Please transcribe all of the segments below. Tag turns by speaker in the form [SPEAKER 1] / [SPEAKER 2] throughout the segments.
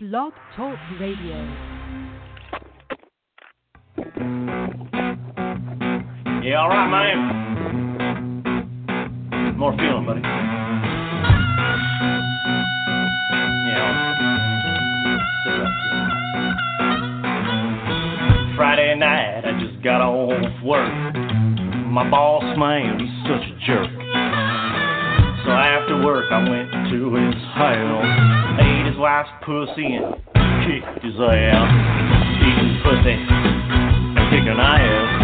[SPEAKER 1] Blog Talk Radio.
[SPEAKER 2] Yeah, all right, man. More feeling, buddy. Yeah. Friday night, I just got off work. My boss, man, he's such a jerk. So after work, I went to his house, wife's pussy, and kicked his ass. Eating pussy and kicking ass.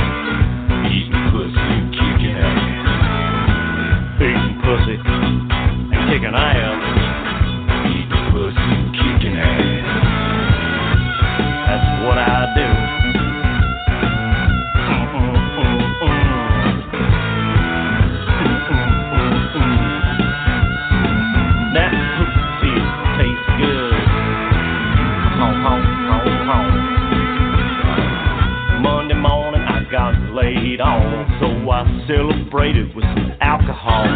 [SPEAKER 2] Celebrated with some alcohol.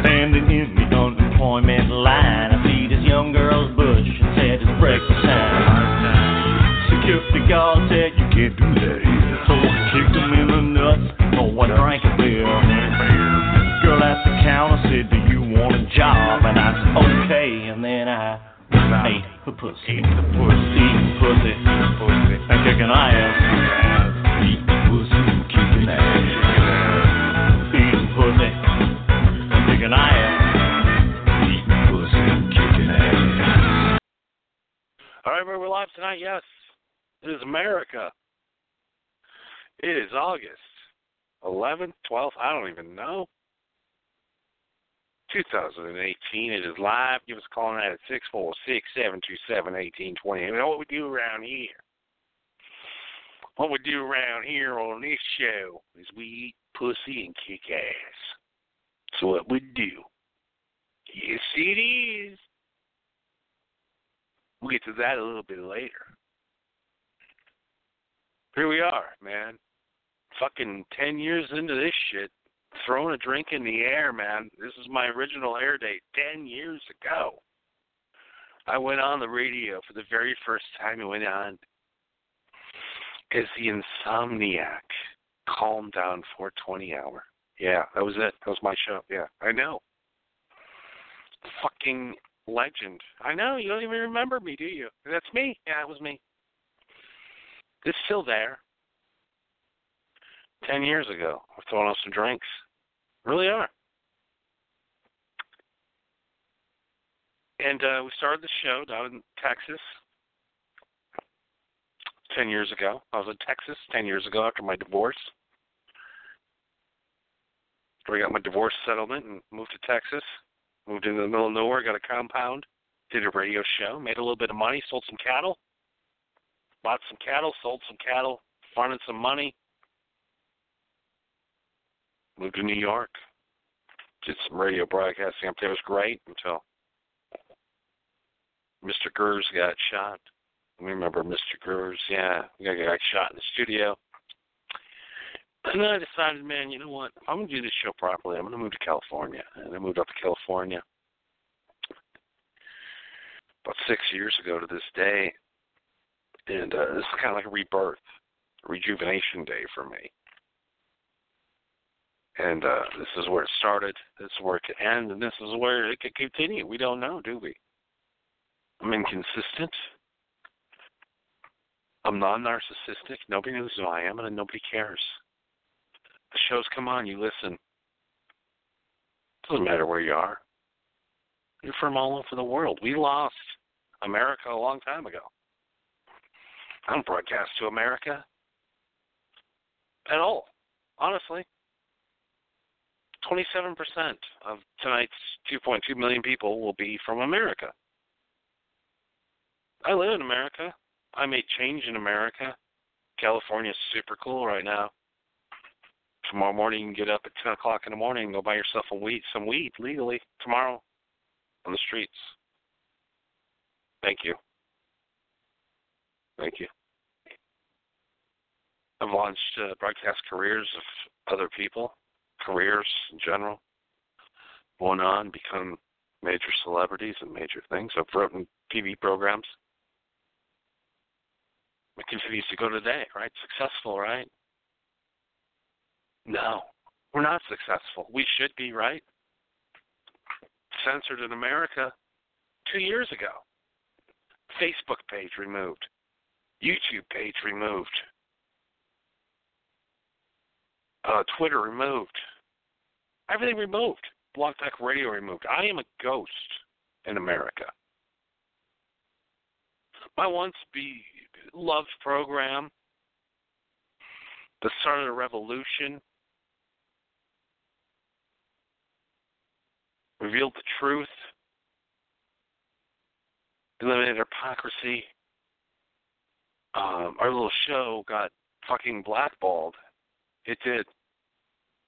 [SPEAKER 2] Standing in the unemployment line, I see this young girl's bush and said it's breakfast time. Security guard said you can't do that here, so I kicked him in the nuts. Oh, I drank a beer. Girl at the counter said, Do you want a job? And I said, Okay, and then I ate the pussy. Ate the pussy, pussy, pussy, and kicking ass. Eat
[SPEAKER 3] Right, we're live tonight. Yes, it is America. It is August 11th, 12th. I don't even know. 2018. It is live. Give us a call tonight at six four six seven two seven eighteen twenty. You know what we do around here? What we do around here on this show is we eat pussy and kick ass. That's what we do. Yes, it is. We'll get to that a little bit later. Here we are, man. Fucking 10 years into this shit, throwing a drink in the air, man. This is my original air date 10 years ago. I went on the radio for the very first time. I went on as the Insomniac Calm Down 420 Hour. Yeah, that was it. That was my show. Yeah, I know. Fucking legend. I know. You don't even remember me, do you? That's me. Yeah, it was me. It's still there. Ten years ago, we're throwing out some drinks. Really are. And uh, we started the show down in Texas ten years ago. I was in Texas ten years ago after my divorce. I got my divorce settlement and moved to Texas. Moved into the middle of nowhere, got a compound, did a radio show, made a little bit of money, sold some cattle, bought some cattle, sold some cattle, farming some money. Moved to New York, did some radio broadcasting up there. It was great until Mr. Gers got shot. Remember Mr. Gers? Yeah, he got shot in the studio. And then I decided, man, you know what? I'm to do this show properly, I'm to move to California. And I moved up to California about six years ago to this day. And uh, this is kind of like a rebirth, a rejuvenation day for me. And uh, this is where it started. This is where it could end, and this is where it could continue. We don't know, do we? I'm inconsistent. I'm non-narcissistic. Nobody knows who I am, and nobody cares. The shows come on, you listen. Doesn't matter where you are. You're from all over the world. We lost America a long time ago. I don't broadcast to America at all, honestly. 27% of tonight's 2.2 million people will be from America. I live in America. I made change in America. California's super cool right now. Tomorrow morning you can get up at 10 o'clock in the morning and go buy yourself a weed, some weed legally tomorrow on the streets. Thank you. Thank you. I've launched uh, broadcast careers of other people, careers in general, going on, become major celebrities and major things. I've written TV programs. It continues to go today, right? Successful, right? No, we're not successful. We should be, right? Censored in America two years ago. Facebook page removed. YouTube page removed. Uh, Twitter removed. Everything removed. Blog Talk Radio removed. I am a ghost in America. My once be loved program, the start of the revolution, revealed the truth, eliminated hypocrisy. Um, our little show got fucking blackballed. It did.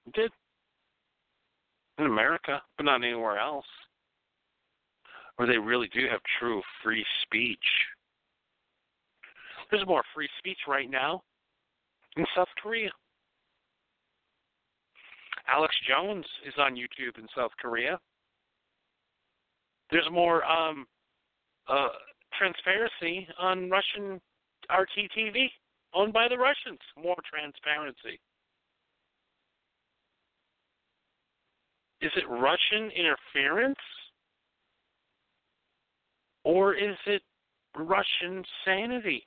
[SPEAKER 3] It did. In America, but not anywhere else. Where they really do have true free speech. There's more free speech right now in South Korea. Alex Jones is on YouTube in South Korea. There's more um, uh, transparency on Russian RT TV, owned by the Russians. More transparency. Is it Russian interference? Or is it Russian sanity?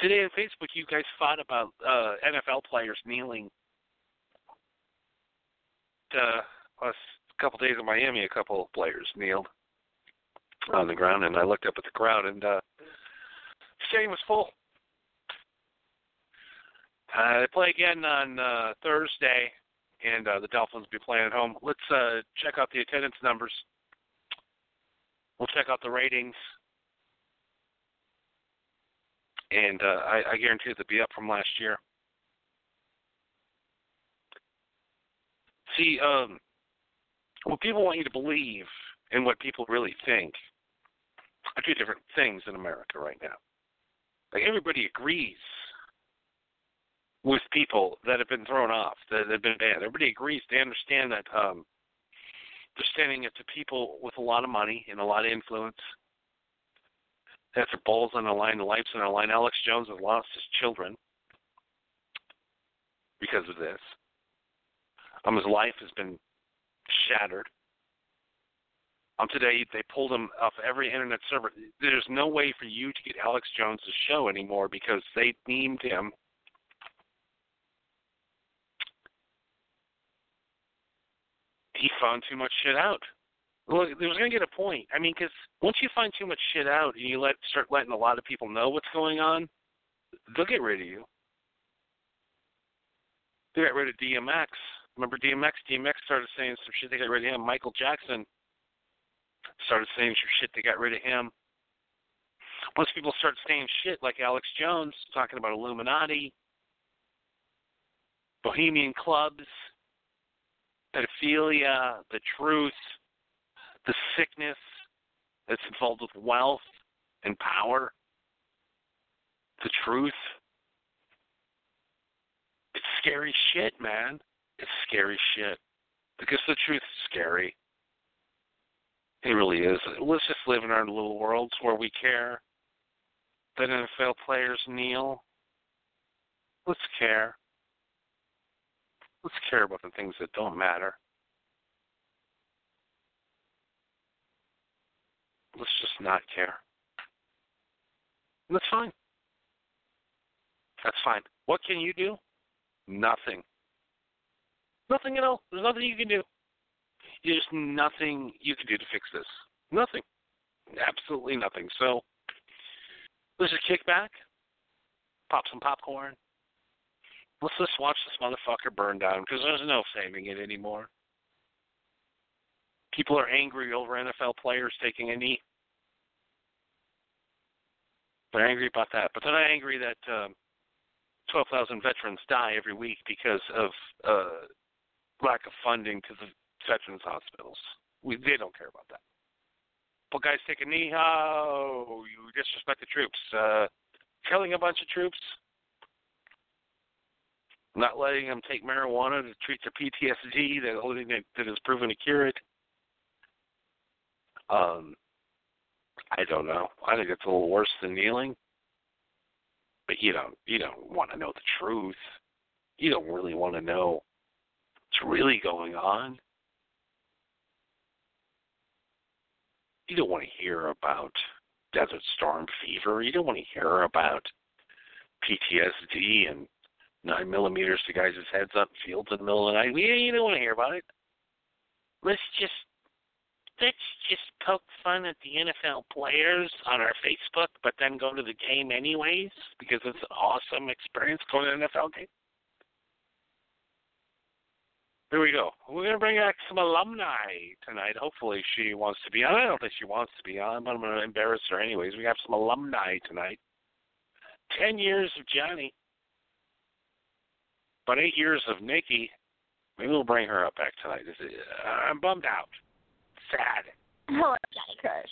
[SPEAKER 3] Today on Facebook, you guys fought about uh, NFL players kneeling. Uh, last couple days in Miami, a couple of players kneeled on the ground, and I looked up at the crowd, and uh, the stadium was full. Uh, they play again on uh, Thursday, and uh, the Dolphins will be playing at home. Let's uh, check out the attendance numbers. We'll check out the ratings, and uh, I, I guarantee it'll be up from last year. See, um, what people want you to believe and what people really think are two different things in America right now. Like everybody agrees with people that have been thrown off, that have been banned. Everybody agrees. They understand that um, they're standing up to people with a lot of money and a lot of influence. That's their balls on the line, lives on the line. Alex Jones has lost his children because of this. Um, his life has been shattered. Um, today they pulled him off every internet server. There's no way for you to get Alex Jones' show anymore because they deemed him he found too much shit out. Look, there's going to get a point. I mean, because once you find too much shit out and you let start letting a lot of people know what's going on, they'll get rid of you. They got rid of DMX. Remember DMX? DMX started saying some shit. They got rid of him. Michael Jackson started saying some shit. They got rid of him. Once people start saying shit like Alex Jones talking about Illuminati, bohemian clubs, pedophilia, the truth, the sickness that's involved with wealth and power, the truth. It's scary shit, man. It's scary shit. Because the truth is scary. It really is. Let's just live in our little worlds where we care that NFL players kneel. Let's care. Let's care about the things that don't matter. Let's just not care. that's fine. That's fine. What can you do? Nothing. Nothing at all. There's nothing you can do. There's nothing you can do to fix this. Nothing. Absolutely nothing. So let's just kick back, pop some popcorn. Let's just watch this motherfucker burn down because there's no saving it anymore. People are angry over NFL players taking a knee. They're angry about that, but they're not angry that um, 12,000 veterans die every week because of uh, lack of funding to the veterans hospitals. We they don't care about that. But guys take a knee, oh, you disrespect the troops. Uh, killing a bunch of troops. not letting them take marijuana to treat their PTSD, the only thing that, is proven to cure it. Um, I don't know. I think it's a little worse than kneeling. But you don't you don't want to know the truth. You don't really want to know what's really going on. You don't want to hear about Desert Storm fever. You don't want to hear about PTSD and nine millimeters to guys' heads up fields in the middle of the night. Yeah, you don't want to hear about it. Let's just let's just poke fun at the NFL players on our Facebook, but then go to the game anyways because it's an awesome experience going to an NFL game. Here we go. We're gonna bring back some alumni tonight. Hopefully she wants to be on. I don't think she wants to be on, but I'm gonna embarrass her anyways. We have some alumni tonight. Ten years of Johnny. About eight years of Nikki. Maybe we'll bring her up back tonight. Is, I'm bummed out. Sad.
[SPEAKER 4] Oh, Johnny Crush.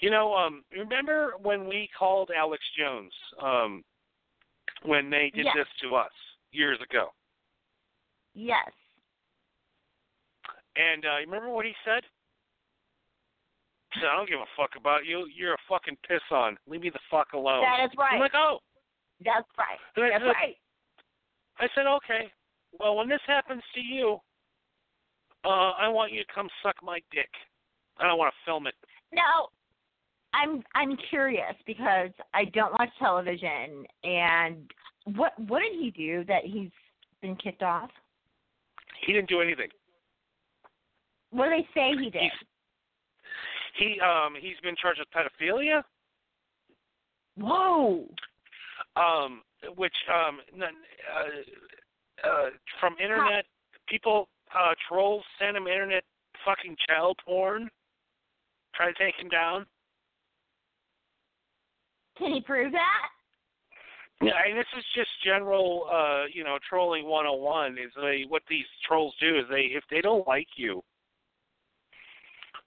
[SPEAKER 3] You know, um, remember when we called Alex Jones, um, when they did
[SPEAKER 4] Yes.
[SPEAKER 3] this to us years ago?
[SPEAKER 4] Yes.
[SPEAKER 3] And uh, you remember what he said? He said, I don't give a fuck about you. You're a fucking piss on. Leave me the fuck alone.
[SPEAKER 4] That is right.
[SPEAKER 3] I'm like, oh.
[SPEAKER 4] That's right.
[SPEAKER 3] And I
[SPEAKER 4] That's
[SPEAKER 3] said,
[SPEAKER 4] right.
[SPEAKER 3] I said, okay. Well, when this happens to you, uh, I want you to come suck my dick. I don't want to film it.
[SPEAKER 4] No, I'm I'm curious because I don't watch television, and what what did he do that he's been kicked off?
[SPEAKER 3] He didn't do anything.
[SPEAKER 4] What do they say he did?
[SPEAKER 3] He um he's been charged with pedophilia.
[SPEAKER 4] Whoa!
[SPEAKER 3] um, which um, uh, uh, from internet people uh, trolls send him internet fucking child porn, try to take him down.
[SPEAKER 4] Can he prove that?
[SPEAKER 3] Yeah, and this is just general, uh, you know, trolling 101. Is they what these trolls do is they if they don't like you,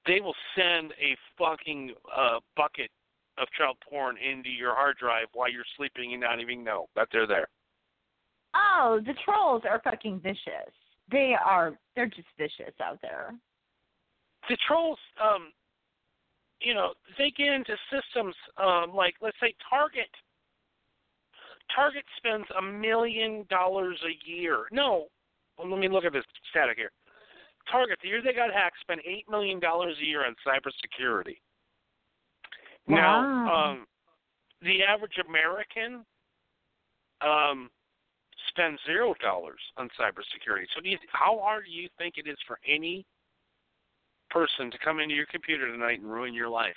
[SPEAKER 3] they will send a fucking uh, bucket of child porn into your hard drive while you're sleeping and not even know that they're there.
[SPEAKER 4] Oh, the trolls are fucking vicious. They are. They're just vicious out there.
[SPEAKER 3] the trolls um you know they get into systems um like let's say target target spends a million dollars a year no well, let me look at this static here target the year they got hacked spent eight million dollars a year on cybersecurity now
[SPEAKER 4] Wow.
[SPEAKER 3] um the average american um spends zero dollars on cybersecurity so do you, how hard do you think it is for any person to come into your computer tonight and ruin your life.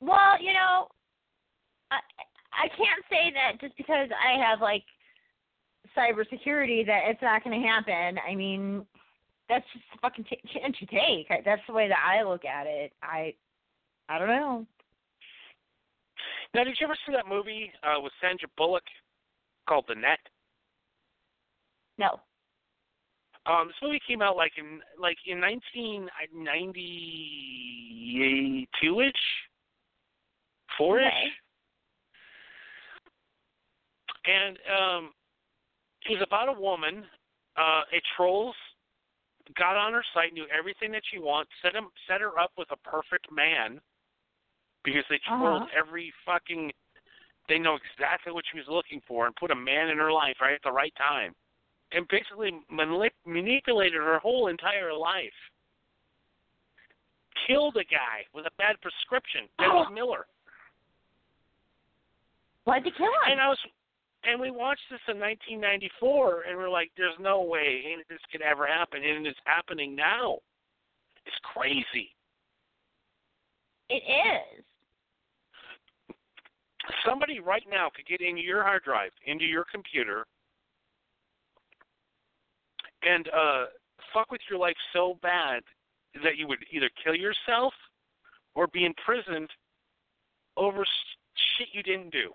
[SPEAKER 4] Well, you know, I I can't say that just because I have like cybersecurity that it's not going to happen. I mean, that's just a fucking t- chance you take. That's the way that I look at it. I I don't know.
[SPEAKER 3] Now, did you ever see that movie uh, with Sandra Bullock called The Net?
[SPEAKER 4] No.
[SPEAKER 3] Um, this movie came out like in like in 1992 ish, four ish,
[SPEAKER 4] Okay.
[SPEAKER 3] And um, it was about a woman. Uh, a trolls got on her site, knew everything that she wants, set him set her up with a perfect man because they trolled
[SPEAKER 4] Uh-huh.
[SPEAKER 3] every fucking. They know exactly what she was looking for and put a man in her life right at the right time, and basically manip- manipulated her whole entire life. Killed a guy with a bad prescription, Dennis
[SPEAKER 4] Oh.
[SPEAKER 3] Miller.
[SPEAKER 4] Why'd they kill him?
[SPEAKER 3] And I was, and we watched this in 1994, and we're like, "There's no way this could ever happen," and it's happening now. It's crazy.
[SPEAKER 4] It is.
[SPEAKER 3] Somebody right now could get into your hard drive, into your computer, and uh fuck with your life so bad that you would either kill yourself or be imprisoned over shit you didn't do.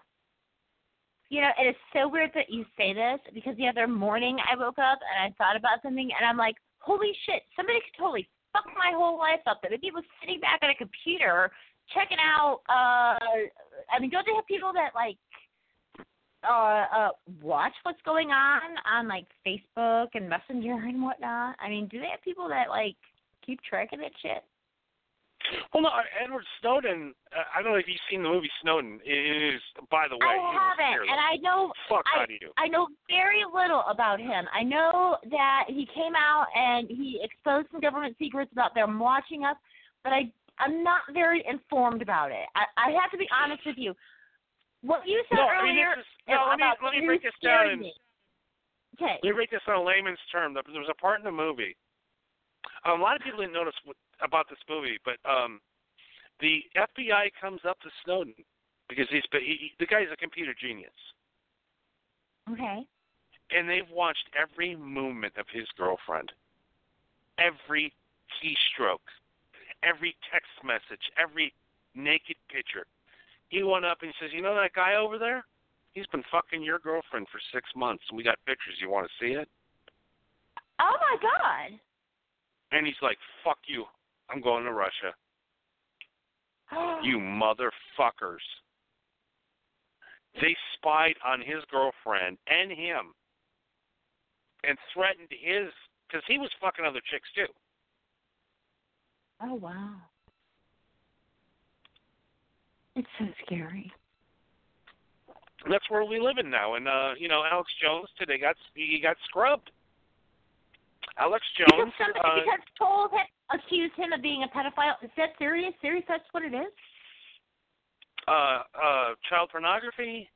[SPEAKER 4] You know, it is so weird that you say this because the other morning I woke up and I thought about something and I'm like, holy shit, somebody could totally fuck my whole life up. That maybe was sitting back at a computer checking out. uh I mean, don't they have people that like uh, uh, watch what's going on on like Facebook and Messenger and whatnot? I mean, do they have people that like keep track of that shit?
[SPEAKER 3] Well, no, Edward Snowden. Uh, I don't know if you've seen the movie Snowden. It is, by the way,
[SPEAKER 4] I haven't, and I know
[SPEAKER 3] fuck
[SPEAKER 4] I-
[SPEAKER 3] out of you.
[SPEAKER 4] I know very little about him. I know that he came out and he exposed some government secrets about them watching us, but I I'm not very informed about it. I, I have to be honest with you. What you said
[SPEAKER 3] No, I mean,
[SPEAKER 4] earlier
[SPEAKER 3] this is, no, let me
[SPEAKER 4] about
[SPEAKER 3] let me break this down. In.
[SPEAKER 4] Okay.
[SPEAKER 3] let me break this on a layman's term. There was a part in the movie. A lot of people didn't notice what, about this movie, but um, the FBI comes up to Snowden because he's he, the guy's a computer genius,
[SPEAKER 4] Okay.
[SPEAKER 3] and they've watched every movement of his girlfriend, every keystroke, every text message, every naked picture. He went up and he says, "You know that guy over there? He's been fucking your girlfriend for six months, and we got pictures. You want to see it?"
[SPEAKER 4] Oh my God.
[SPEAKER 3] And he's like, "Fuck you! I'm going to Russia. You motherfuckers!" They spied on his girlfriend and him, and threatened his because he was fucking other chicks too.
[SPEAKER 4] Oh wow. It's so scary.
[SPEAKER 3] That's where we live in now. And uh, you know, Alex Jones today got he got scrubbed. Alex
[SPEAKER 4] Because
[SPEAKER 3] Jones.
[SPEAKER 4] somebody
[SPEAKER 3] uh,
[SPEAKER 4] because told him accused him of being a pedophile. Is that serious? Serious? That's what it is.
[SPEAKER 3] uh, uh, child pornography,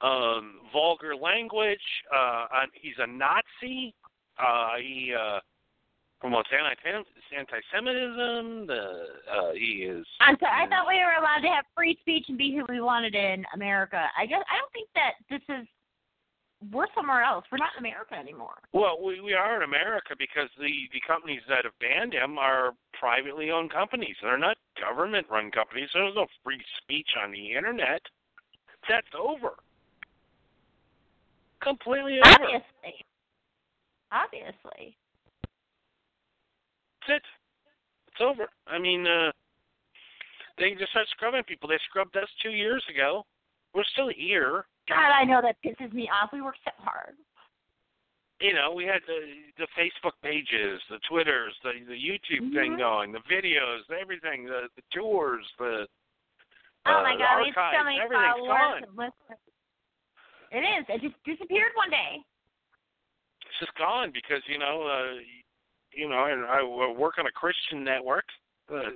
[SPEAKER 3] um, vulgar language. Uh, he's a Nazi. Uh, he uh, promotes anti anti-Semitism. The uh, he is.
[SPEAKER 4] I'm sorry, I thought we were allowed to have free speech and be who we wanted in America. I guess I don't think that this is. We're somewhere else. We're not in America anymore.
[SPEAKER 3] Well, we we are in America because the the companies that have banned him are privately owned companies. They're not government run companies. There's no free speech on the internet. That's over. Completely over.
[SPEAKER 4] Obviously. Obviously.
[SPEAKER 3] That's it. It's over. I mean, uh they just start scrubbing people. They scrubbed us two years ago. We're still here.
[SPEAKER 4] God, I know that pisses me off. We work so hard.
[SPEAKER 3] You know, we had the the Facebook pages, the Twitters, the the YouTube thing
[SPEAKER 4] Mhm.
[SPEAKER 3] going, the videos, everything, the the tours, the
[SPEAKER 4] Oh
[SPEAKER 3] uh,
[SPEAKER 4] my God, we have
[SPEAKER 3] archives,
[SPEAKER 4] so many followers.
[SPEAKER 3] gone.
[SPEAKER 4] and listeners. It is. It just disappeared one day.
[SPEAKER 3] It's just gone because you know, uh you know, and I work on a Christian network. Uh,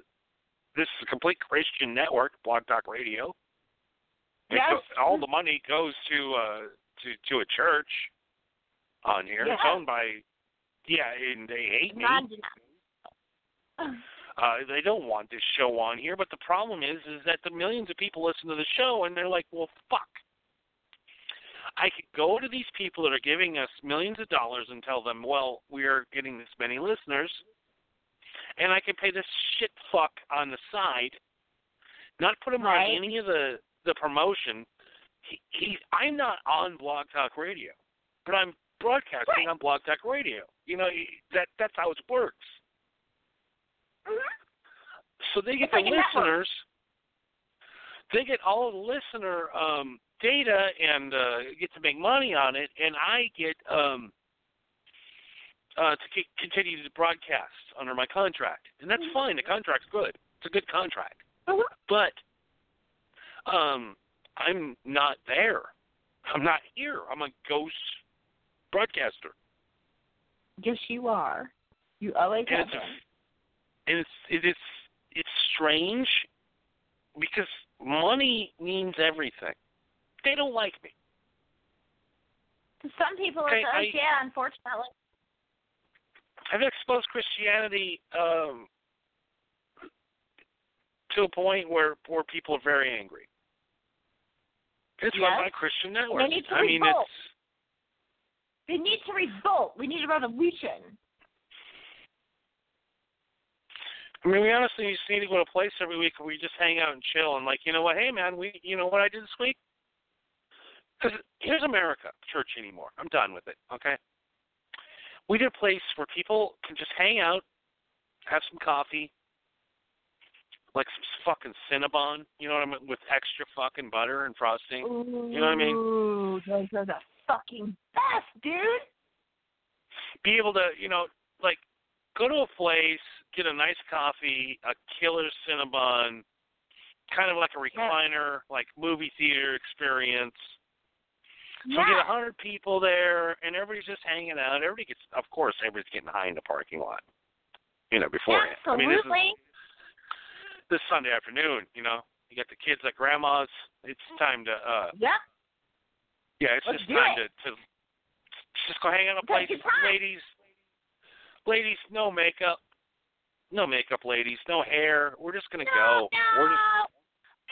[SPEAKER 3] this is a complete Christian network, Blog Talk Radio.
[SPEAKER 4] Yes.
[SPEAKER 3] all the money goes to uh to to a church on here. It's owned by yeah, and they hate me. Uh they don't want this show on here, but the problem is is that the millions of people listen to the show and they're like, "Well, fuck." I could go to these people that are giving us millions of dollars and tell them, "Well, we are getting this many listeners." And I could pay this shit fuck on the side, not put him
[SPEAKER 4] Right.
[SPEAKER 3] on any of the the promotion. He, he, I'm not on Blog Talk Radio, but I'm broadcasting
[SPEAKER 4] Right.
[SPEAKER 3] on Blog Talk Radio. You know that that's how it works.
[SPEAKER 4] Mhm.
[SPEAKER 3] So they get
[SPEAKER 4] It's
[SPEAKER 3] the
[SPEAKER 4] like
[SPEAKER 3] listeners. They get all the listener um, data and uh, get to make money on it, and I get um, uh, to c- continue to broadcast under my contract, and that's
[SPEAKER 4] Mhm.
[SPEAKER 3] fine. The contract's good. It's a good contract,
[SPEAKER 4] Mhm.
[SPEAKER 3] but um, I'm not there. I'm not here. I'm a ghost broadcaster,
[SPEAKER 4] Yes, you are. You always
[SPEAKER 3] and
[SPEAKER 4] have
[SPEAKER 3] it's
[SPEAKER 4] been.
[SPEAKER 3] and it's it is it's strange because money means everything. They don't like me.
[SPEAKER 4] To some people,
[SPEAKER 3] Okay,
[SPEAKER 4] it's,
[SPEAKER 3] I-
[SPEAKER 4] yeah, unfortunately.
[SPEAKER 3] I've exposed Christianity um, to a point where where people are very angry. It's run
[SPEAKER 4] Yes.
[SPEAKER 3] by Christian network.
[SPEAKER 4] They need to
[SPEAKER 3] I mean, it's
[SPEAKER 4] They need to revolt. We need a revolution.
[SPEAKER 3] I mean, we honestly just need to go to a place every week where we just hang out and chill and like, you know what? Hey, man, we, you know what I did this week? Because here's America, church anymore. I'm done with it. Okay. We need a place where people can just hang out, have some coffee, like some fucking Cinnabon, you know what I mean, with extra fucking butter and frosting.
[SPEAKER 4] Ooh,
[SPEAKER 3] You know what I mean?
[SPEAKER 4] Ooh, those are the fucking best, dude.
[SPEAKER 3] Be able to, you know, like go to a place, get a nice coffee, a killer Cinnabon, kind of like a recliner, like movie theater experience. So we get a hundred people there, and everybody's just hanging out. Everybody gets, of course, everybody's getting high in the parking lot. You know, beforehand. I mean, this is
[SPEAKER 4] Absolutely.
[SPEAKER 3] this Sunday afternoon. You know, you got the kids at grandma's. It's time to, uh
[SPEAKER 4] Yep.
[SPEAKER 3] yeah, it's
[SPEAKER 4] Let's
[SPEAKER 3] just time
[SPEAKER 4] it.
[SPEAKER 3] to to just go hang out a place. Ladies, ladies, no makeup, no makeup, ladies, no hair. We're just gonna
[SPEAKER 4] no,
[SPEAKER 3] go.
[SPEAKER 4] No.
[SPEAKER 3] We're just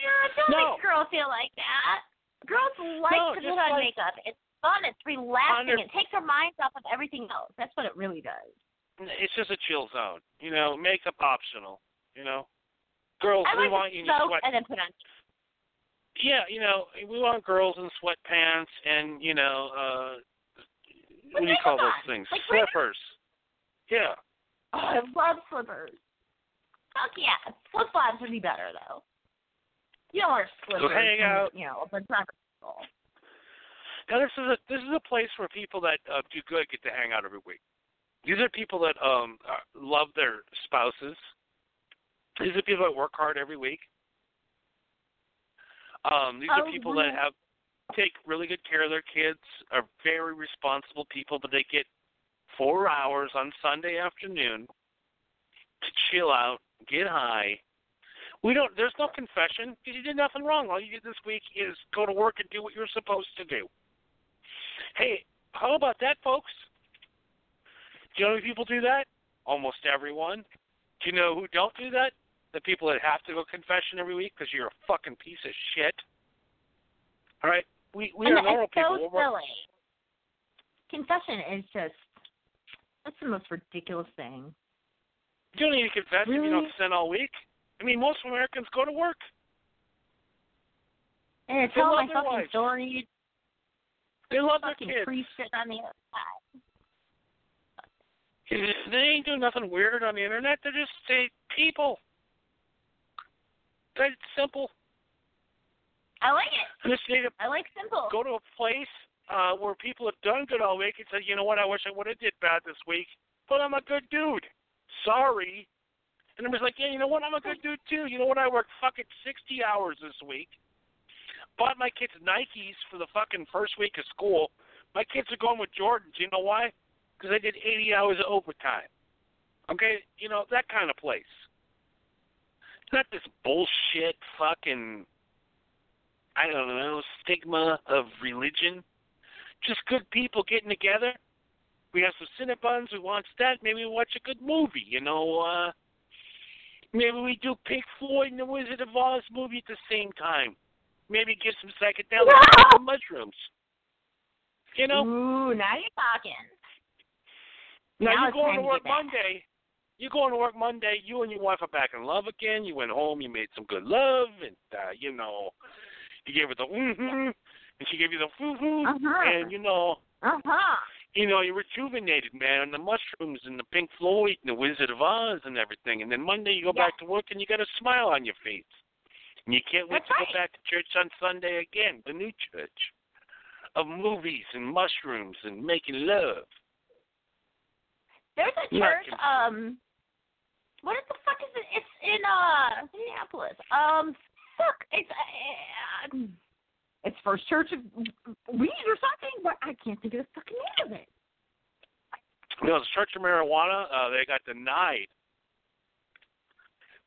[SPEAKER 4] Yeah, don't
[SPEAKER 3] No.
[SPEAKER 4] make girls feel like that. Girls like
[SPEAKER 3] No,
[SPEAKER 4] to put on
[SPEAKER 3] like-
[SPEAKER 4] makeup. It's fun. It's relaxing.
[SPEAKER 3] Under-
[SPEAKER 4] It takes our minds off of everything else. That's what it really does.
[SPEAKER 3] it's just a chill zone. You know, makeup optional. You know, girls,
[SPEAKER 4] I
[SPEAKER 3] we
[SPEAKER 4] like
[SPEAKER 3] want
[SPEAKER 4] to
[SPEAKER 3] you in sweat.
[SPEAKER 4] and then put on.
[SPEAKER 3] Yeah, you know, we want girls in sweatpants and you know, uh what do you call those
[SPEAKER 4] on,
[SPEAKER 3] things?
[SPEAKER 4] like.
[SPEAKER 3] Slippers. Yeah.
[SPEAKER 4] Oh, I love slippers. Fuck yeah, flip flops would be better though. You don't wear slippers.
[SPEAKER 3] hang
[SPEAKER 4] and,
[SPEAKER 3] out.
[SPEAKER 4] You know, but not cool.
[SPEAKER 3] Now this is a this is a place where people that uh, do good get to hang out every week. These are people that um uh, love their spouses. These are people that work hard every week. Um, these
[SPEAKER 4] Oh,
[SPEAKER 3] are people
[SPEAKER 4] really?
[SPEAKER 3] that have take really good care of their kids, are very responsible people, but they get four hours on Sunday afternoon to chill out, get high. We don't. There's no confession because you did nothing wrong. All you did this week is go to work and do what you're supposed to do. Hey, how about that, folks? Do you know how many people do that? Almost everyone. Do you know who don't do that? The people that have to go confession every week because you're a fucking piece of shit. All right, we we
[SPEAKER 4] and
[SPEAKER 3] are normal
[SPEAKER 4] it's so
[SPEAKER 3] people. We're-
[SPEAKER 4] silly. Confession is just that's the most ridiculous thing.
[SPEAKER 3] You don't need to confess if you don't
[SPEAKER 4] Really?
[SPEAKER 3] sin all week. I mean, most Americans go to work.
[SPEAKER 4] And I
[SPEAKER 3] They
[SPEAKER 4] tell my fucking
[SPEAKER 3] wives.
[SPEAKER 4] story.
[SPEAKER 3] They love their
[SPEAKER 4] Fucking
[SPEAKER 3] kids.
[SPEAKER 4] priest sitting on the other side.
[SPEAKER 3] They ain't doing nothing weird on the internet. They're just they people. That's simple.
[SPEAKER 4] I like it.
[SPEAKER 3] And just need to
[SPEAKER 4] I like simple.
[SPEAKER 3] go to a place uh, where people have done good all week and say, you know what, I wish I would have did bad this week, but I'm a good dude. Sorry. And I was like, yeah, you know what, I'm a good dude too. You know what, I worked fucking 60 hours this week. Bought my kids Nikes for the fucking first week of school. My kids are going with Jordans. You know why? Because I did 80 hours of overtime. Okay, you know that kind of place. Not this bullshit fucking I don't know, stigma of religion. Just good people getting together. We have some Cinnabons We watch that. Maybe we watch a good movie, you know, uh maybe we do Pink Floyd and the Wizard of Oz movie at the same time. Maybe get some psychedelics and some mushrooms. You know?
[SPEAKER 4] Ooh, now you're talking.
[SPEAKER 3] Now,
[SPEAKER 4] Now you're
[SPEAKER 3] going to work. Monday. You going to work Monday. You and your wife are back in love again. You went home. You made some good love, and uh, you know, you gave her the mm-hmm, and she gave you the foo-hoo,
[SPEAKER 4] Uh-huh.
[SPEAKER 3] and you know,
[SPEAKER 4] Uh huh.
[SPEAKER 3] you know, you're rejuvenated, man. And the mushrooms and the Pink Floyd and the Wizard of Oz and everything. And then Monday you go
[SPEAKER 4] Yeah.
[SPEAKER 3] back to work and you got a smile on your face, and you can't wait
[SPEAKER 4] That's
[SPEAKER 3] to
[SPEAKER 4] right.
[SPEAKER 3] go back to church on Sunday again, the new church of movies and mushrooms and making love.
[SPEAKER 4] There's a church. Um, what the fuck is it? It's in uh Minneapolis. Um, fuck. It's uh, it's First Church of Weed or something, but I can't think of the fucking name of it.
[SPEAKER 3] You know, the Church of Marijuana, uh, they got denied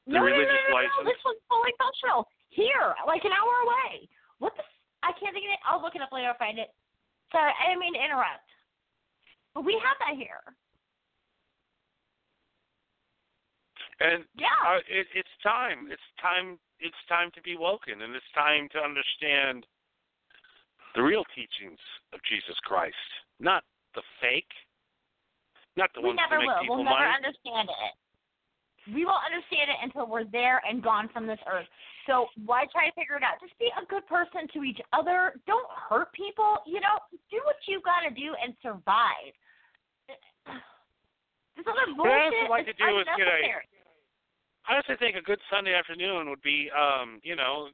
[SPEAKER 3] the
[SPEAKER 4] no, no, no, no, no,
[SPEAKER 3] license.
[SPEAKER 4] no. This one's fully functional here, like an hour away. What the? I can't think of it. I'll look it up later. I'll find it. Sorry, I didn't mean to interrupt. But we have that here.
[SPEAKER 3] And
[SPEAKER 4] Yeah.
[SPEAKER 3] uh, it, it's time. It's time. It's time to be woken, and it's time to understand the real teachings of Jesus Christ, not the fake, not the
[SPEAKER 4] we
[SPEAKER 3] ones
[SPEAKER 4] never
[SPEAKER 3] that make
[SPEAKER 4] will.
[SPEAKER 3] people
[SPEAKER 4] We'll never
[SPEAKER 3] money.
[SPEAKER 4] understand it. We won't understand it until we're there and gone from this earth. So why try to figure it out? Just be a good person to each other. Don't hurt people. You know, do what you got to do and survive. This other
[SPEAKER 3] What I
[SPEAKER 4] bullshit
[SPEAKER 3] also like
[SPEAKER 4] is
[SPEAKER 3] to do is get a-
[SPEAKER 4] unnecessary.
[SPEAKER 3] I honestly think a good Sunday afternoon would be, um, you know,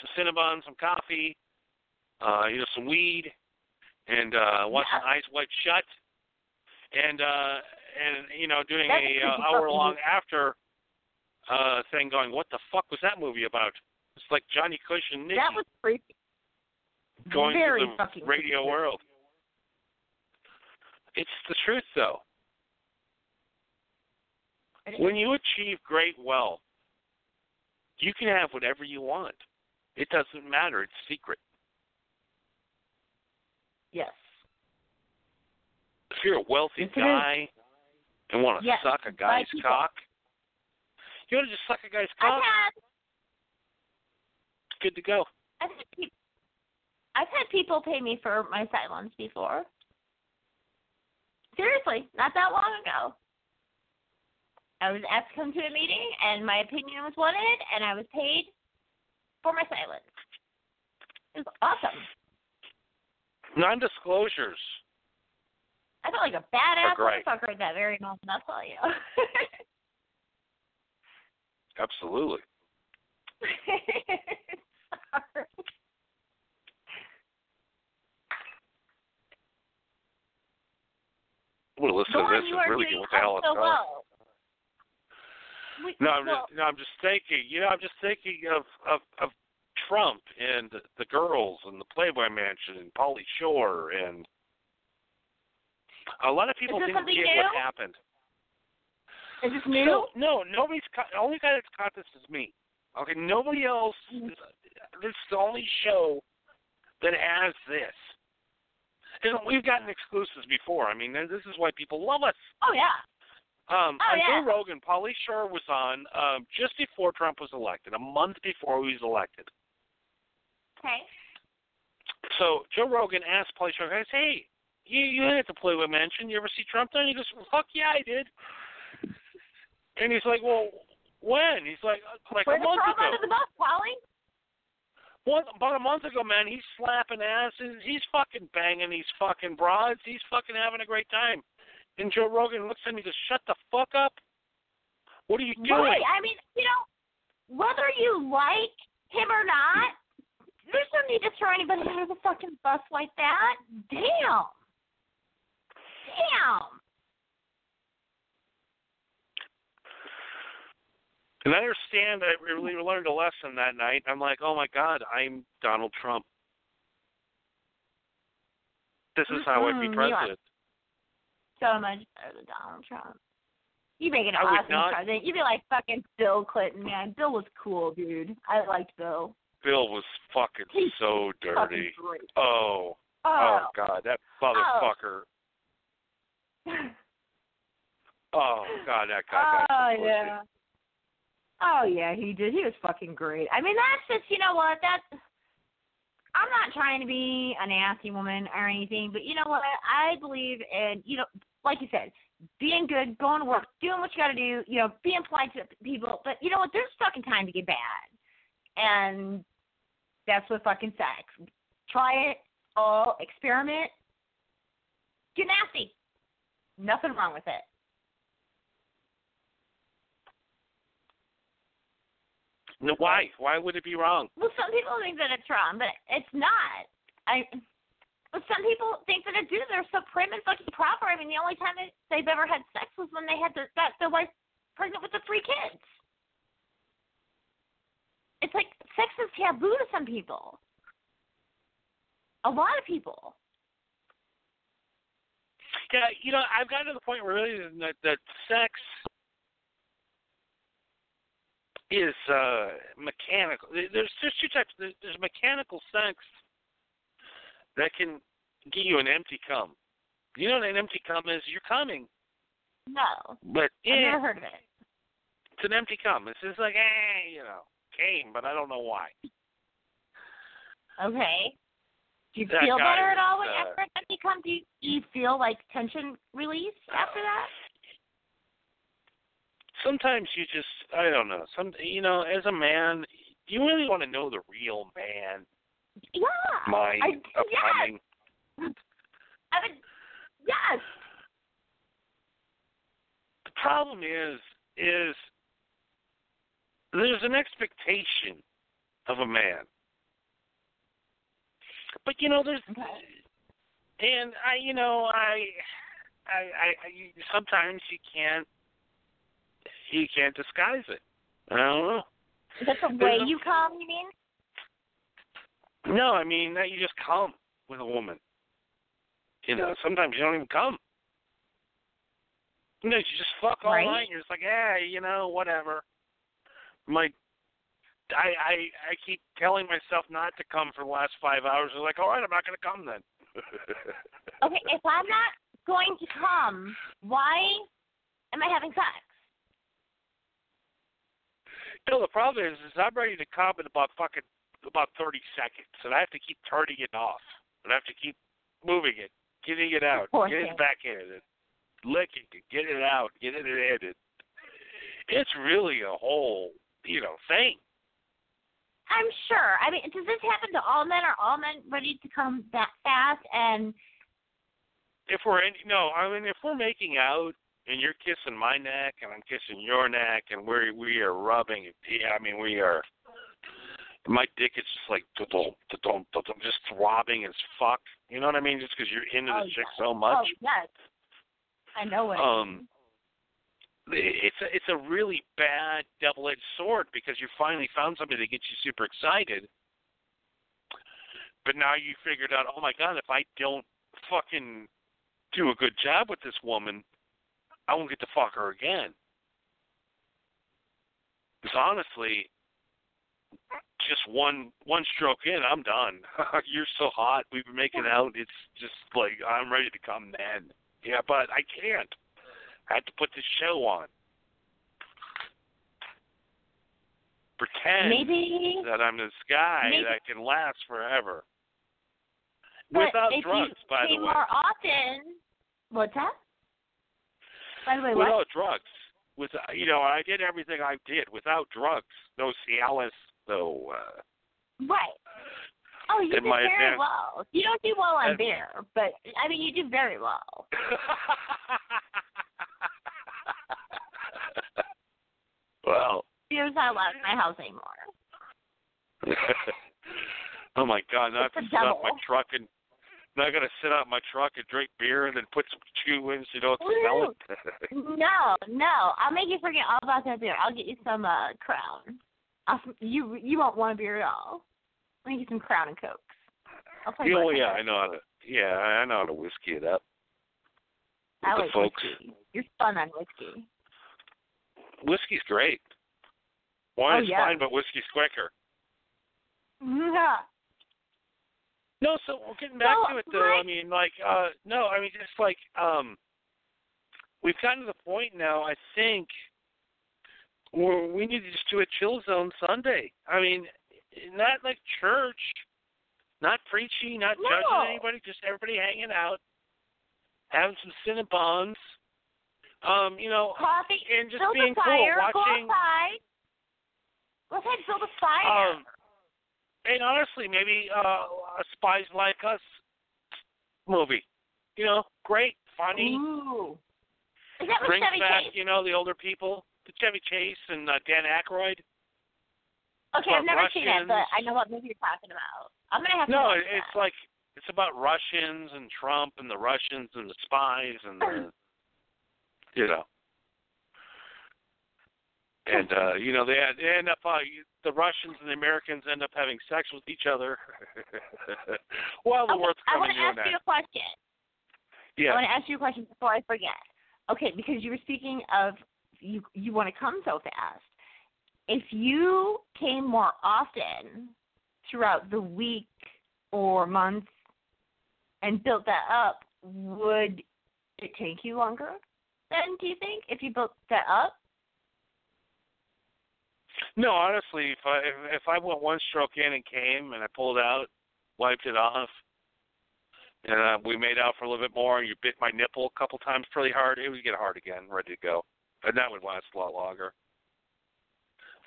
[SPEAKER 3] some Cinnabon, some coffee, uh, you know, some weed, and uh, watching
[SPEAKER 4] Yeah.
[SPEAKER 3] Eyes Wide Shut, and uh, and you know, doing
[SPEAKER 4] That's
[SPEAKER 3] a uh, hour long after uh thing, going, what the fuck was that movie about? It's like Johnny Cush and Nikki
[SPEAKER 4] That was creepy.
[SPEAKER 3] going
[SPEAKER 4] Very
[SPEAKER 3] to the radio
[SPEAKER 4] creepy.
[SPEAKER 3] world. It's the truth, though. When you achieve great wealth, you can have whatever you want. It doesn't matter. It's secret.
[SPEAKER 4] Yes.
[SPEAKER 3] If you're a wealthy
[SPEAKER 4] Yes, it is.
[SPEAKER 3] guy and want to
[SPEAKER 4] Yes,
[SPEAKER 3] suck a guy's cock, you want to just suck a guy's cock.
[SPEAKER 4] had
[SPEAKER 3] It's good to go.
[SPEAKER 4] I've had peop I've had people pay me for my silence before. Seriously, not that long ago. I was asked to come to a meeting, and my opinion was wanted, and I was paid for my silence. It was awesome.
[SPEAKER 3] Non-disclosures.
[SPEAKER 4] I felt like a badass motherfucker at that very moment. I'll tell you.
[SPEAKER 3] Absolutely.
[SPEAKER 4] Sorry.
[SPEAKER 3] Well, listen
[SPEAKER 4] Go
[SPEAKER 3] to this really get what the hell it's
[SPEAKER 4] so well. We-
[SPEAKER 3] No, I'm
[SPEAKER 4] well,
[SPEAKER 3] just no, I'm just thinking. You know, I'm just thinking of of of Trump and the, girls and the Playboy Mansion and Pauly Shore and a lot of people didn't get
[SPEAKER 4] new?
[SPEAKER 3] what happened.
[SPEAKER 4] is this new?
[SPEAKER 3] So, no, nobody's caught. The only guy that's caught this is me. Okay, nobody else.
[SPEAKER 4] Mhm.
[SPEAKER 3] This is the only show that has this. And we've gotten exclusives before. I mean, this is why people love us.
[SPEAKER 4] oh yeah.
[SPEAKER 3] Um,
[SPEAKER 4] Oh,
[SPEAKER 3] on
[SPEAKER 4] yeah.
[SPEAKER 3] Joe Rogan, Pauly Shore was on um, just before Trump was elected, a month before he was elected.
[SPEAKER 4] Okay.
[SPEAKER 3] So Joe Rogan asked Pauly Shore, guys, hey, you you didn't have to play with Mansion. You ever see Trump there? And he goes, well, fuck yeah, I did. And he's like, well, when? He's like, "Uh, like
[SPEAKER 4] Where
[SPEAKER 3] a
[SPEAKER 4] the
[SPEAKER 3] month ago.
[SPEAKER 4] under the bus, Wally?
[SPEAKER 3] One, about a month ago, man, he's slapping asses. He's fucking banging these fucking broads. He's fucking having a great time. And Joe Rogan looks at me and goes, shut the fuck up. What are you doing?
[SPEAKER 4] Right. I mean, you know, whether you like him or not, there's no need to throw anybody under the fucking bus like that. Damn. Damn.
[SPEAKER 3] And I understand I really learned a lesson that night. I'm like, oh my God, I'm Donald Trump. This is how I'd be
[SPEAKER 4] mm-hmm,
[SPEAKER 3] president.
[SPEAKER 4] So much better than Donald Trump. You make an
[SPEAKER 3] I
[SPEAKER 4] awesome
[SPEAKER 3] not-
[SPEAKER 4] president. You'd be like fucking Bill Clinton, man. Bill was cool, dude. I liked Bill.
[SPEAKER 3] Bill was fucking
[SPEAKER 4] He's
[SPEAKER 3] so dirty.
[SPEAKER 4] great.
[SPEAKER 3] Oh,
[SPEAKER 4] Oh.
[SPEAKER 3] oh God, that motherfucker. Oh, oh God, that guy
[SPEAKER 4] Oh
[SPEAKER 3] pussy.
[SPEAKER 4] yeah. Oh yeah, he did. He was fucking great. I mean, that's just you know what that's. I'm not trying to be a nasty woman or anything, but you know what? I believe in you know, like you said, being good, going to work, doing what you got to do. You know, being polite to people. But you know what? There's fucking time to get bad, and that's what fucking sex. Try it all, experiment, get nasty. Nothing wrong with it.
[SPEAKER 3] No, why? Why would it be wrong?
[SPEAKER 4] Well, some people think that it's wrong, but it's not. I. But some people think that it do. They're so prim and fucking proper. I mean, the only time they've ever had sex was when they had their got their wife pregnant with the three kids. It's like sex is taboo to some people. A lot of people.
[SPEAKER 3] Yeah, you know, I've gotten to the point where really that, that sex is uh mechanical. There's there's two types. There's mechanical sex that can give you an empty cum. You know what an empty cum is? You're coming,
[SPEAKER 4] No,
[SPEAKER 3] but
[SPEAKER 4] I've never heard of it.
[SPEAKER 3] it's an empty cum. It's just like, eh, you know, came, but I don't know why.
[SPEAKER 4] Okay. Do you
[SPEAKER 3] That
[SPEAKER 4] feel better at all when
[SPEAKER 3] uh,
[SPEAKER 4] after that become? Do you, do you feel like tension release after that?
[SPEAKER 3] Sometimes you just, I don't know. Some, you know, as a man, you really want to know the real man
[SPEAKER 4] Yeah.
[SPEAKER 3] mind
[SPEAKER 4] I,
[SPEAKER 3] of
[SPEAKER 4] yes. I mean, yes.
[SPEAKER 3] The problem is, is there's an expectation of a man. But you know, there's and I, you know, I, I, I, I sometimes you can't, you can't disguise it. I don't know.
[SPEAKER 4] Is that the way you come? You mean?
[SPEAKER 3] No, I mean that you just come with a woman. You know, sometimes you don't even come. You know, you just fuck all
[SPEAKER 4] Right.
[SPEAKER 3] night. And you're just like, hey, you know, whatever. I'm like, I, I, I keep telling myself not to come for the last five hours. I'm like, all right, I'm not going to come then.
[SPEAKER 4] Okay, if I'm not going to come, why am I having sex?
[SPEAKER 3] No, the problem is, is I'm ready to come in about fucking about 30 seconds, and I have to keep turning it off, and I have to keep moving it, getting it out, getting
[SPEAKER 4] thing.
[SPEAKER 3] back in it, licking it, getting it out, getting it in it. It's really a whole, you know, thing.
[SPEAKER 4] I'm sure. I mean, does this happen to all men? Are all men ready to come that fast? And
[SPEAKER 3] If we're in, no, I mean, if we're making out and you're kissing my neck and I'm kissing your neck and we we are rubbing, yeah, I mean, we are. My dick is just like da-dum, da-dum, da-dum, just throbbing as fuck. You know what I mean? Just because you're into
[SPEAKER 4] Oh,
[SPEAKER 3] the chick so much.
[SPEAKER 4] oh yes, I know what.
[SPEAKER 3] um it's a it's a really bad double edged sword because you finally found somebody that gets you super excited but now you figured out oh my god if i don't fucking do a good job with this woman i won't get to fuck her again because honestly just one one stroke in i'm done you're so hot we've been making out it's just like i'm ready to come then yeah but i can't I have to put this show on. Pretend
[SPEAKER 4] maybe
[SPEAKER 3] that I'm this guy
[SPEAKER 4] maybe-
[SPEAKER 3] that can last forever. Without drugs,
[SPEAKER 4] you
[SPEAKER 3] by the way.
[SPEAKER 4] more often. What's that? By the way, what?
[SPEAKER 3] Without drugs. With you know, I did everything I did without drugs. No Cialis, no uh
[SPEAKER 4] Right. Oh, you do very
[SPEAKER 3] advance-
[SPEAKER 4] well. You don't do well on
[SPEAKER 3] And-
[SPEAKER 4] beer, but I mean, you do very well.
[SPEAKER 3] well,
[SPEAKER 4] Beer's not allowed in my house anymore.
[SPEAKER 3] oh my god, now I have
[SPEAKER 4] It's
[SPEAKER 3] to sit out my truck and now I gotta sit out in my truck and drink beer and then put some chew in so you don't smell it.
[SPEAKER 4] No, no. I'll make you forget all about that beer. I'll get you some uh Crown. You you won't want a beer at all. Make you some Crown and Cokes. I'll play
[SPEAKER 3] oh yeah, I know how to yeah, I know how to whiskey it up.
[SPEAKER 4] I
[SPEAKER 3] the
[SPEAKER 4] like
[SPEAKER 3] folks.
[SPEAKER 4] whiskey. You're fun on whiskey.
[SPEAKER 3] Whiskey's great. Wine's
[SPEAKER 4] Oh, yeah.
[SPEAKER 3] fine, but whiskey's quicker.
[SPEAKER 4] Yeah.
[SPEAKER 3] No, so well, getting back
[SPEAKER 4] Well,
[SPEAKER 3] to it though, I mean, like, uh, no, I mean, just like, um, we've gotten to the point now. I think where we need to just do a chill zone Sunday. I mean, not like church, not preachy, not
[SPEAKER 4] No.
[SPEAKER 3] judging anybody, just everybody hanging out, having some cinnabons, um, you know,
[SPEAKER 4] Coffee.
[SPEAKER 3] and just being
[SPEAKER 4] fire.
[SPEAKER 3] cool, watching.
[SPEAKER 4] Go ahead, build a fire.
[SPEAKER 3] Um, and honestly, maybe uh, a Spies Like Us movie. You know, great, funny,
[SPEAKER 4] Ooh. Is that with
[SPEAKER 3] brings back you know the older people, Chevy Chase and uh, Dan Aykroyd.
[SPEAKER 4] Okay, I've never seen it, but I know what movie you're talking about. I'm gonna have to
[SPEAKER 3] No, it's
[SPEAKER 4] that.
[SPEAKER 3] like it's about Russians and Trump and the Russians and the spies and the, you know. And uh, you know they, had, they end up uh, the Russians and the Americans end up having sex with each other while the
[SPEAKER 4] okay,
[SPEAKER 3] world's
[SPEAKER 4] I
[SPEAKER 3] coming
[SPEAKER 4] want to ask you a question.
[SPEAKER 3] Yeah.
[SPEAKER 4] I want to ask you a question before I forget. Okay, because you were speaking of you you want to come so fast. If you came more often throughout the week or month and built that up, would it take you longer? Then do you think if you built that up?
[SPEAKER 3] No, honestly, if I if, if I went one stroke in and came and I pulled out, wiped it off, and uh, we made out for a little bit more, and you bit my nipple a couple times pretty hard, it would get hard again, ready to go, and that would last a lot longer.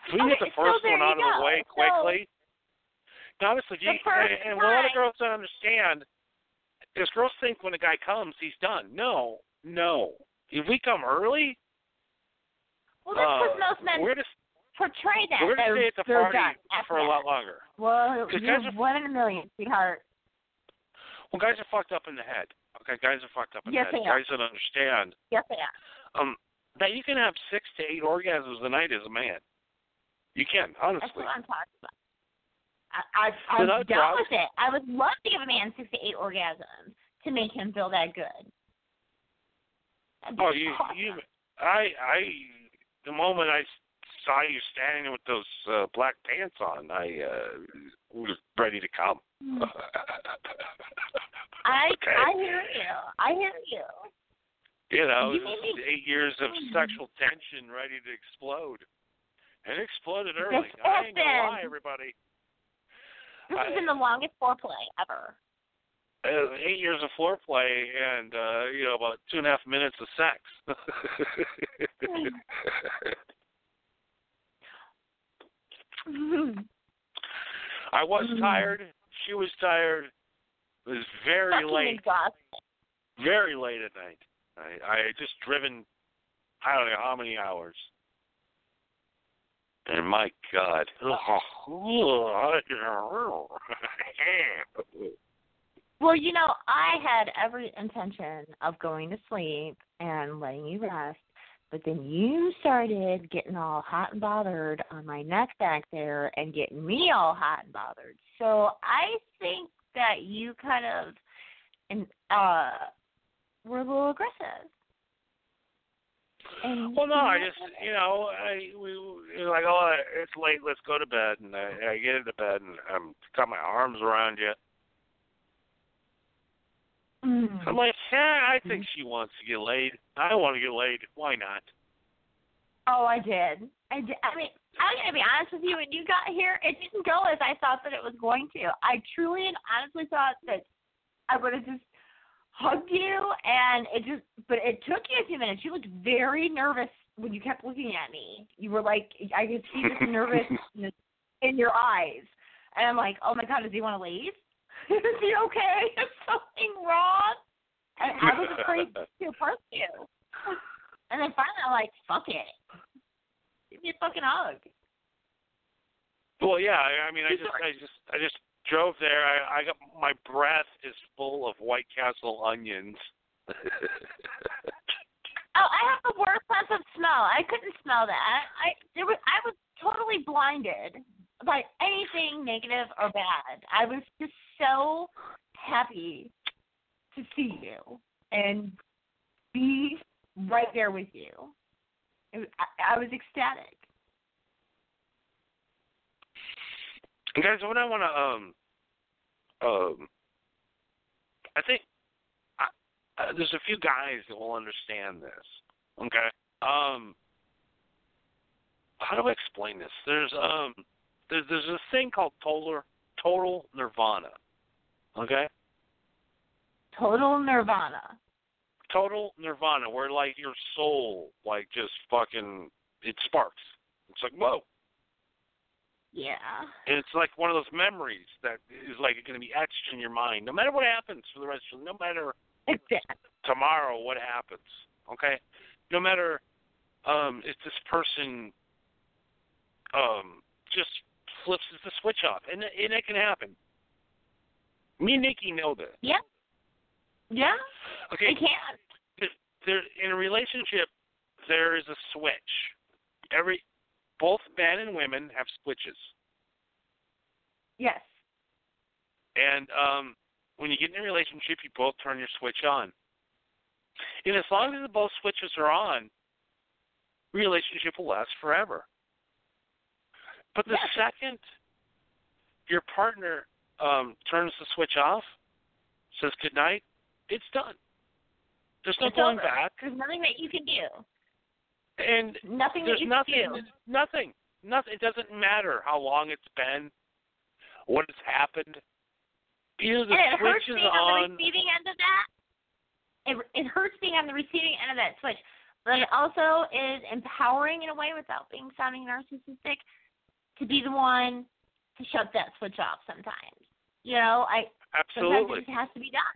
[SPEAKER 3] If we
[SPEAKER 4] Okay,
[SPEAKER 3] get the first
[SPEAKER 4] there
[SPEAKER 3] one out
[SPEAKER 4] you
[SPEAKER 3] of the
[SPEAKER 4] go.
[SPEAKER 3] way
[SPEAKER 4] So-
[SPEAKER 3] quickly. honestly, you, and, and what a lot of girls don't understand is girls think when a guy comes, he's done. No, no. If we come early,
[SPEAKER 4] Well, that's because
[SPEAKER 3] uh,
[SPEAKER 4] most men
[SPEAKER 3] we're just
[SPEAKER 4] portray that.
[SPEAKER 3] We're
[SPEAKER 4] they're,
[SPEAKER 3] gonna stay at the
[SPEAKER 4] they're
[SPEAKER 3] party
[SPEAKER 4] done after
[SPEAKER 3] for a lot longer.
[SPEAKER 4] Well,
[SPEAKER 3] 'Cause
[SPEAKER 4] you're
[SPEAKER 3] guys are-
[SPEAKER 4] one in a million, sweetheart.
[SPEAKER 3] Well, guys are fucked up in the head. Okay, guys are fucked up in
[SPEAKER 4] Yes,
[SPEAKER 3] the head.
[SPEAKER 4] they are.
[SPEAKER 3] Guys don't understand
[SPEAKER 4] Yes, I am.
[SPEAKER 3] um that you can have six to eight orgasms a night as a man. You can,
[SPEAKER 4] That's
[SPEAKER 3] honestly.
[SPEAKER 4] what I'm talking about. I, I, I'm down
[SPEAKER 3] drugs?
[SPEAKER 4] with it. I would love to give a man six to eight orgasms to make him feel that good. That'd
[SPEAKER 3] Oh, you,
[SPEAKER 4] awesome.
[SPEAKER 3] you, I, I, the moment I saw you standing with those uh, black pants on, I uh, was ready to come.
[SPEAKER 4] Hmm. I
[SPEAKER 3] okay.
[SPEAKER 4] I hear you. I hear you.
[SPEAKER 3] You know,
[SPEAKER 4] You
[SPEAKER 3] it
[SPEAKER 4] made
[SPEAKER 3] was
[SPEAKER 4] me-
[SPEAKER 3] eight years of sexual tension ready to explode. And it exploded
[SPEAKER 4] This
[SPEAKER 3] early. I ain't gonna lie, everybody.
[SPEAKER 4] This
[SPEAKER 3] I-
[SPEAKER 4] has been the longest foreplay ever.
[SPEAKER 3] Uh, eight years of foreplay and, uh, you know, about two and a half minutes of sex. I was
[SPEAKER 4] Mhm.
[SPEAKER 3] tired. She was tired. It was very
[SPEAKER 4] Fucking
[SPEAKER 3] late.
[SPEAKER 4] exhausted.
[SPEAKER 3] Very late at night. I, I just driven, I don't know how many hours. And my God.
[SPEAKER 4] Well, you know, I had every intention of going to sleep and letting you rest, but then you started getting all hot and bothered on my neck back there and getting me all hot and bothered. So I think that you kind of and uh were a little aggressive. And
[SPEAKER 3] Well, no, I just, you know, I we you know, like, oh, it's late, let's go to bed, and I, I get into bed and I'm got my arms around you.
[SPEAKER 4] Mm.
[SPEAKER 3] I'm like, yeah, I think she wants to get laid. I want to get laid. Why not?
[SPEAKER 4] Oh, I did. I did. I mean, I'm gonna be honest with you. When you got here, it didn't go as I thought that it was going to. I truly and honestly thought that I would have just hugged you, and it just. But it took you a few minutes. You looked very nervous when you kept looking at me. You were like, I could see this nervousness in your eyes, and I'm like, oh my god, does he want to leave? Is he okay? Is something wrong? And I was afraid to approach you. And then finally, I'm like, fuck it. Give me a fucking hug.
[SPEAKER 3] Well, yeah. I, I mean, I just, I just, I just drove there. I, I got my breath is full of White Castle onions.
[SPEAKER 4] Oh, I have the worst sense of smell. I couldn't smell that. I there was I was totally blinded by anything negative or bad. I was just so happy to see you and be right there with you. It was, I, I was ecstatic.
[SPEAKER 3] Guys, what I want to um um I think I, uh, there's a few guys that will understand this. Okay. Um how do I explain this? There's um there's there's this thing called total total nirvana. Okay?
[SPEAKER 4] Total nirvana.
[SPEAKER 3] Total nirvana where like your soul like just fucking it sparks. It's like whoa.
[SPEAKER 4] Yeah.
[SPEAKER 3] And it's like one of those memories that is like going to be etched in your mind, no matter what happens for the rest of no matter
[SPEAKER 4] Exactly.
[SPEAKER 3] tomorrow what happens. Okay, no matter um, if this person um, just flips the switch off, and and it can happen. Me and Nikki know this.
[SPEAKER 4] Yeah. Yeah.
[SPEAKER 3] Okay,
[SPEAKER 4] It can.
[SPEAKER 3] there in a relationship there is a switch. Every both men and women have switches.
[SPEAKER 4] Yes.
[SPEAKER 3] And um, when you get in a relationship, you both turn your switch on. And as long as the both switches are on, relationship will last forever. But the
[SPEAKER 4] Yes.
[SPEAKER 3] second your partner um, turns the switch off, says good night, it's done. There's no
[SPEAKER 4] It's
[SPEAKER 3] going
[SPEAKER 4] over.
[SPEAKER 3] back,
[SPEAKER 4] There's nothing that you can do.
[SPEAKER 3] And
[SPEAKER 4] Nothing
[SPEAKER 3] there's nothing. Nothing. Nothing. It doesn't matter how long it's been, what has happened. Either the
[SPEAKER 4] and it hurts
[SPEAKER 3] switch is
[SPEAKER 4] being on
[SPEAKER 3] on.
[SPEAKER 4] the receiving end of that. It it hurts being on the receiving end of that switch, but it also is empowering in a way without being sounding narcissistic to be the one to shut that switch off sometimes. You know, I sometimes
[SPEAKER 3] Absolutely.
[SPEAKER 4] it has to be done.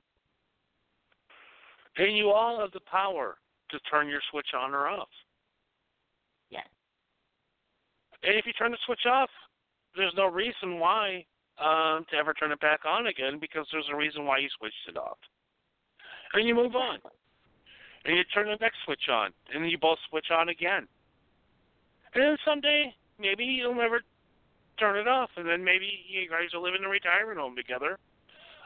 [SPEAKER 3] And you all have the power to turn your switch on or off. And if you turn the switch off, there's no reason why um, to ever turn it back on again because there's a reason why you switched it off. And you move on. And you turn the next switch on. And you both switch on again. And then someday, maybe you'll never turn it off. And then maybe you guys will live in a retirement home together,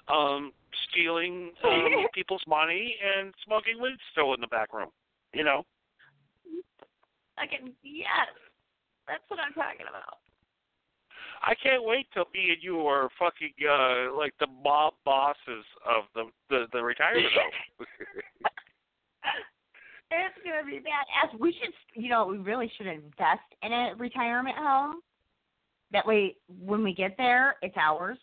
[SPEAKER 3] um, stealing um, people's money and smoking weed still in the back room. You know?
[SPEAKER 4] Fucking yes. That's what I'm talking about.
[SPEAKER 3] I can't wait till me and you are fucking uh like the mob bosses of the the, the retirement home.
[SPEAKER 4] it's gonna be badass. We should, you know, we really should invest in a retirement home. That way, when we get there, it's ours.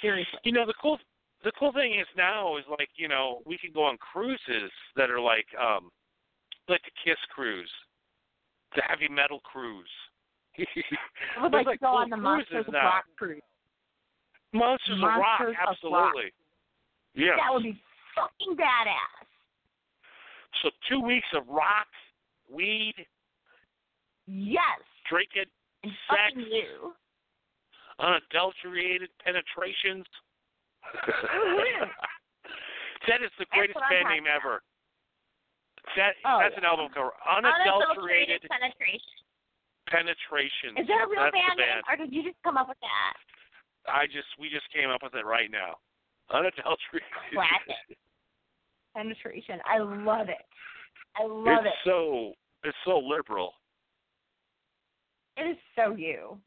[SPEAKER 4] Seriously.
[SPEAKER 3] you know the cool the cool thing is now is like you know we can go on cruises that are like um like the Kiss cruise, the heavy metal cruise.
[SPEAKER 4] I would
[SPEAKER 3] There's,
[SPEAKER 4] like, to go
[SPEAKER 3] cool
[SPEAKER 4] on the Monsters of. Rock cruise.
[SPEAKER 3] Monsters, of Rock,
[SPEAKER 4] Monsters of
[SPEAKER 3] absolutely. Yes.
[SPEAKER 4] That would be fucking badass.
[SPEAKER 3] So two weeks of rock, weed,
[SPEAKER 4] Yes.
[SPEAKER 3] drinking,
[SPEAKER 4] And
[SPEAKER 3] sex,
[SPEAKER 4] fucking you.
[SPEAKER 3] unadulterated penetrations. That is the greatest band name ever. That
[SPEAKER 4] Oh,
[SPEAKER 3] that's an album cover.
[SPEAKER 4] Unadulterated
[SPEAKER 3] Unadulterated
[SPEAKER 4] penetration.
[SPEAKER 3] penetrations.
[SPEAKER 4] Is that a real
[SPEAKER 3] that's
[SPEAKER 4] band, name,
[SPEAKER 3] band.
[SPEAKER 4] or did you just come up with that?
[SPEAKER 3] I just we just came up with it right now. Unadulterated.
[SPEAKER 4] Classic. Penetration. I love it. I love
[SPEAKER 3] it's
[SPEAKER 4] it.
[SPEAKER 3] so it's so liberal.
[SPEAKER 4] It is so you.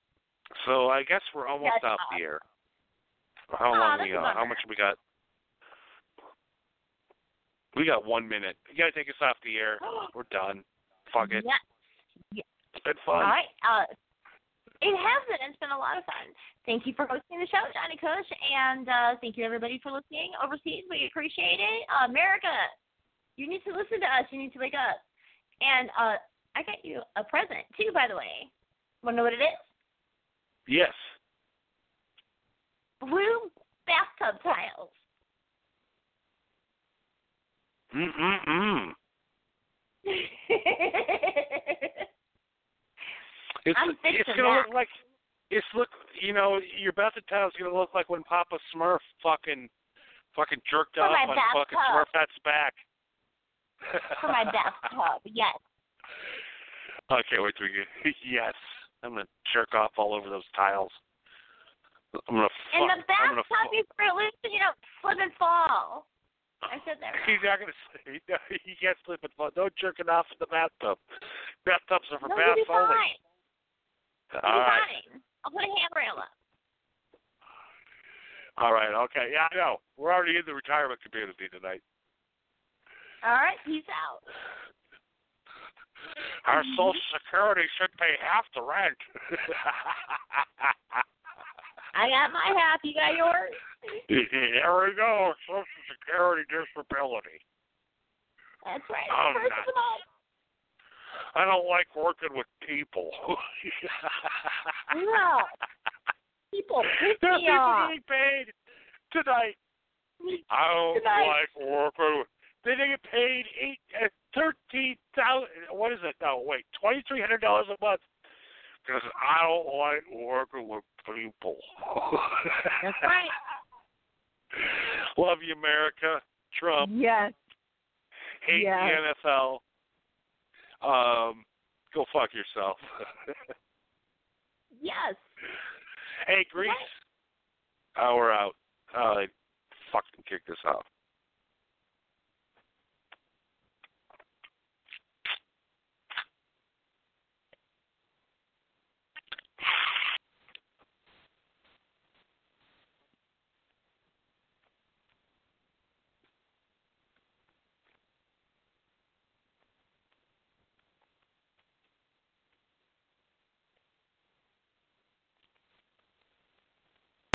[SPEAKER 3] So I guess we're almost
[SPEAKER 4] That's
[SPEAKER 3] off the
[SPEAKER 4] awesome.
[SPEAKER 3] air. How
[SPEAKER 4] Aw,
[SPEAKER 3] long
[SPEAKER 4] that's
[SPEAKER 3] we got? How much we got? We got one minute. You gotta take us off the air. We're done. Fuck it.
[SPEAKER 4] Yes.
[SPEAKER 3] It's been fun.
[SPEAKER 4] right. Uh, it has been. It's been a lot of fun. Thank you for hosting the show, Johnny Kush, and uh, thank you everybody for listening overseas. We appreciate it. Uh, America, you need to listen to us. You need to wake up. And uh, I got you a present too, by the way. Want to know what it is?
[SPEAKER 3] Yes.
[SPEAKER 4] Blue bathtub tiles.
[SPEAKER 3] Mm mm mm. It's
[SPEAKER 4] I'm
[SPEAKER 3] it's gonna
[SPEAKER 4] that.
[SPEAKER 3] look like it's look you know your bathtub tile's gonna look like when Papa Smurf fucking fucking jerked
[SPEAKER 4] For
[SPEAKER 3] off
[SPEAKER 4] my
[SPEAKER 3] on fucking
[SPEAKER 4] bathtub.
[SPEAKER 3] Smurfette's back.
[SPEAKER 4] for my bathtub. Yes.
[SPEAKER 3] Okay, wait till we get yes. I'm gonna jerk off all over those tiles. I'm gonna fuck.
[SPEAKER 4] In the bathtub, you really, you know, slip and fall. I said that.
[SPEAKER 3] He's not gonna. He, he can't slip and fall. No jerking off in the bathtub. Bathtubs are for
[SPEAKER 4] No,
[SPEAKER 3] baths only.
[SPEAKER 4] fine.
[SPEAKER 3] All
[SPEAKER 4] be fine. I'll put a handrail up.
[SPEAKER 3] All right. Okay. Yeah, I know. We're already in the retirement community tonight.
[SPEAKER 4] All right, peace out.
[SPEAKER 3] Our
[SPEAKER 4] Mm-hmm.
[SPEAKER 3] Social Security should pay half the rent.
[SPEAKER 4] I got my half. You got yours.
[SPEAKER 3] there we go. Social Security disability.
[SPEAKER 4] That's right.
[SPEAKER 3] Oh,
[SPEAKER 4] First
[SPEAKER 3] nice.
[SPEAKER 4] of all,
[SPEAKER 3] I don't like working with people.
[SPEAKER 4] No. people piss
[SPEAKER 3] There are
[SPEAKER 4] me
[SPEAKER 3] people
[SPEAKER 4] off.
[SPEAKER 3] getting paid tonight. I don't
[SPEAKER 4] Tonight.
[SPEAKER 3] like working with. They get paid eight, uh, thirteen thousand. What is it? No, wait, twenty three hundred dollars a month. Because I don't like working with people.
[SPEAKER 4] That's right.
[SPEAKER 3] Love you, America. Trump.
[SPEAKER 4] Yes.
[SPEAKER 3] Hate
[SPEAKER 4] Yes.
[SPEAKER 3] the NFL. Um, go fuck yourself.
[SPEAKER 4] Yes.
[SPEAKER 3] hey, Greece. Oh, we're out. Uh, fucking kick this off.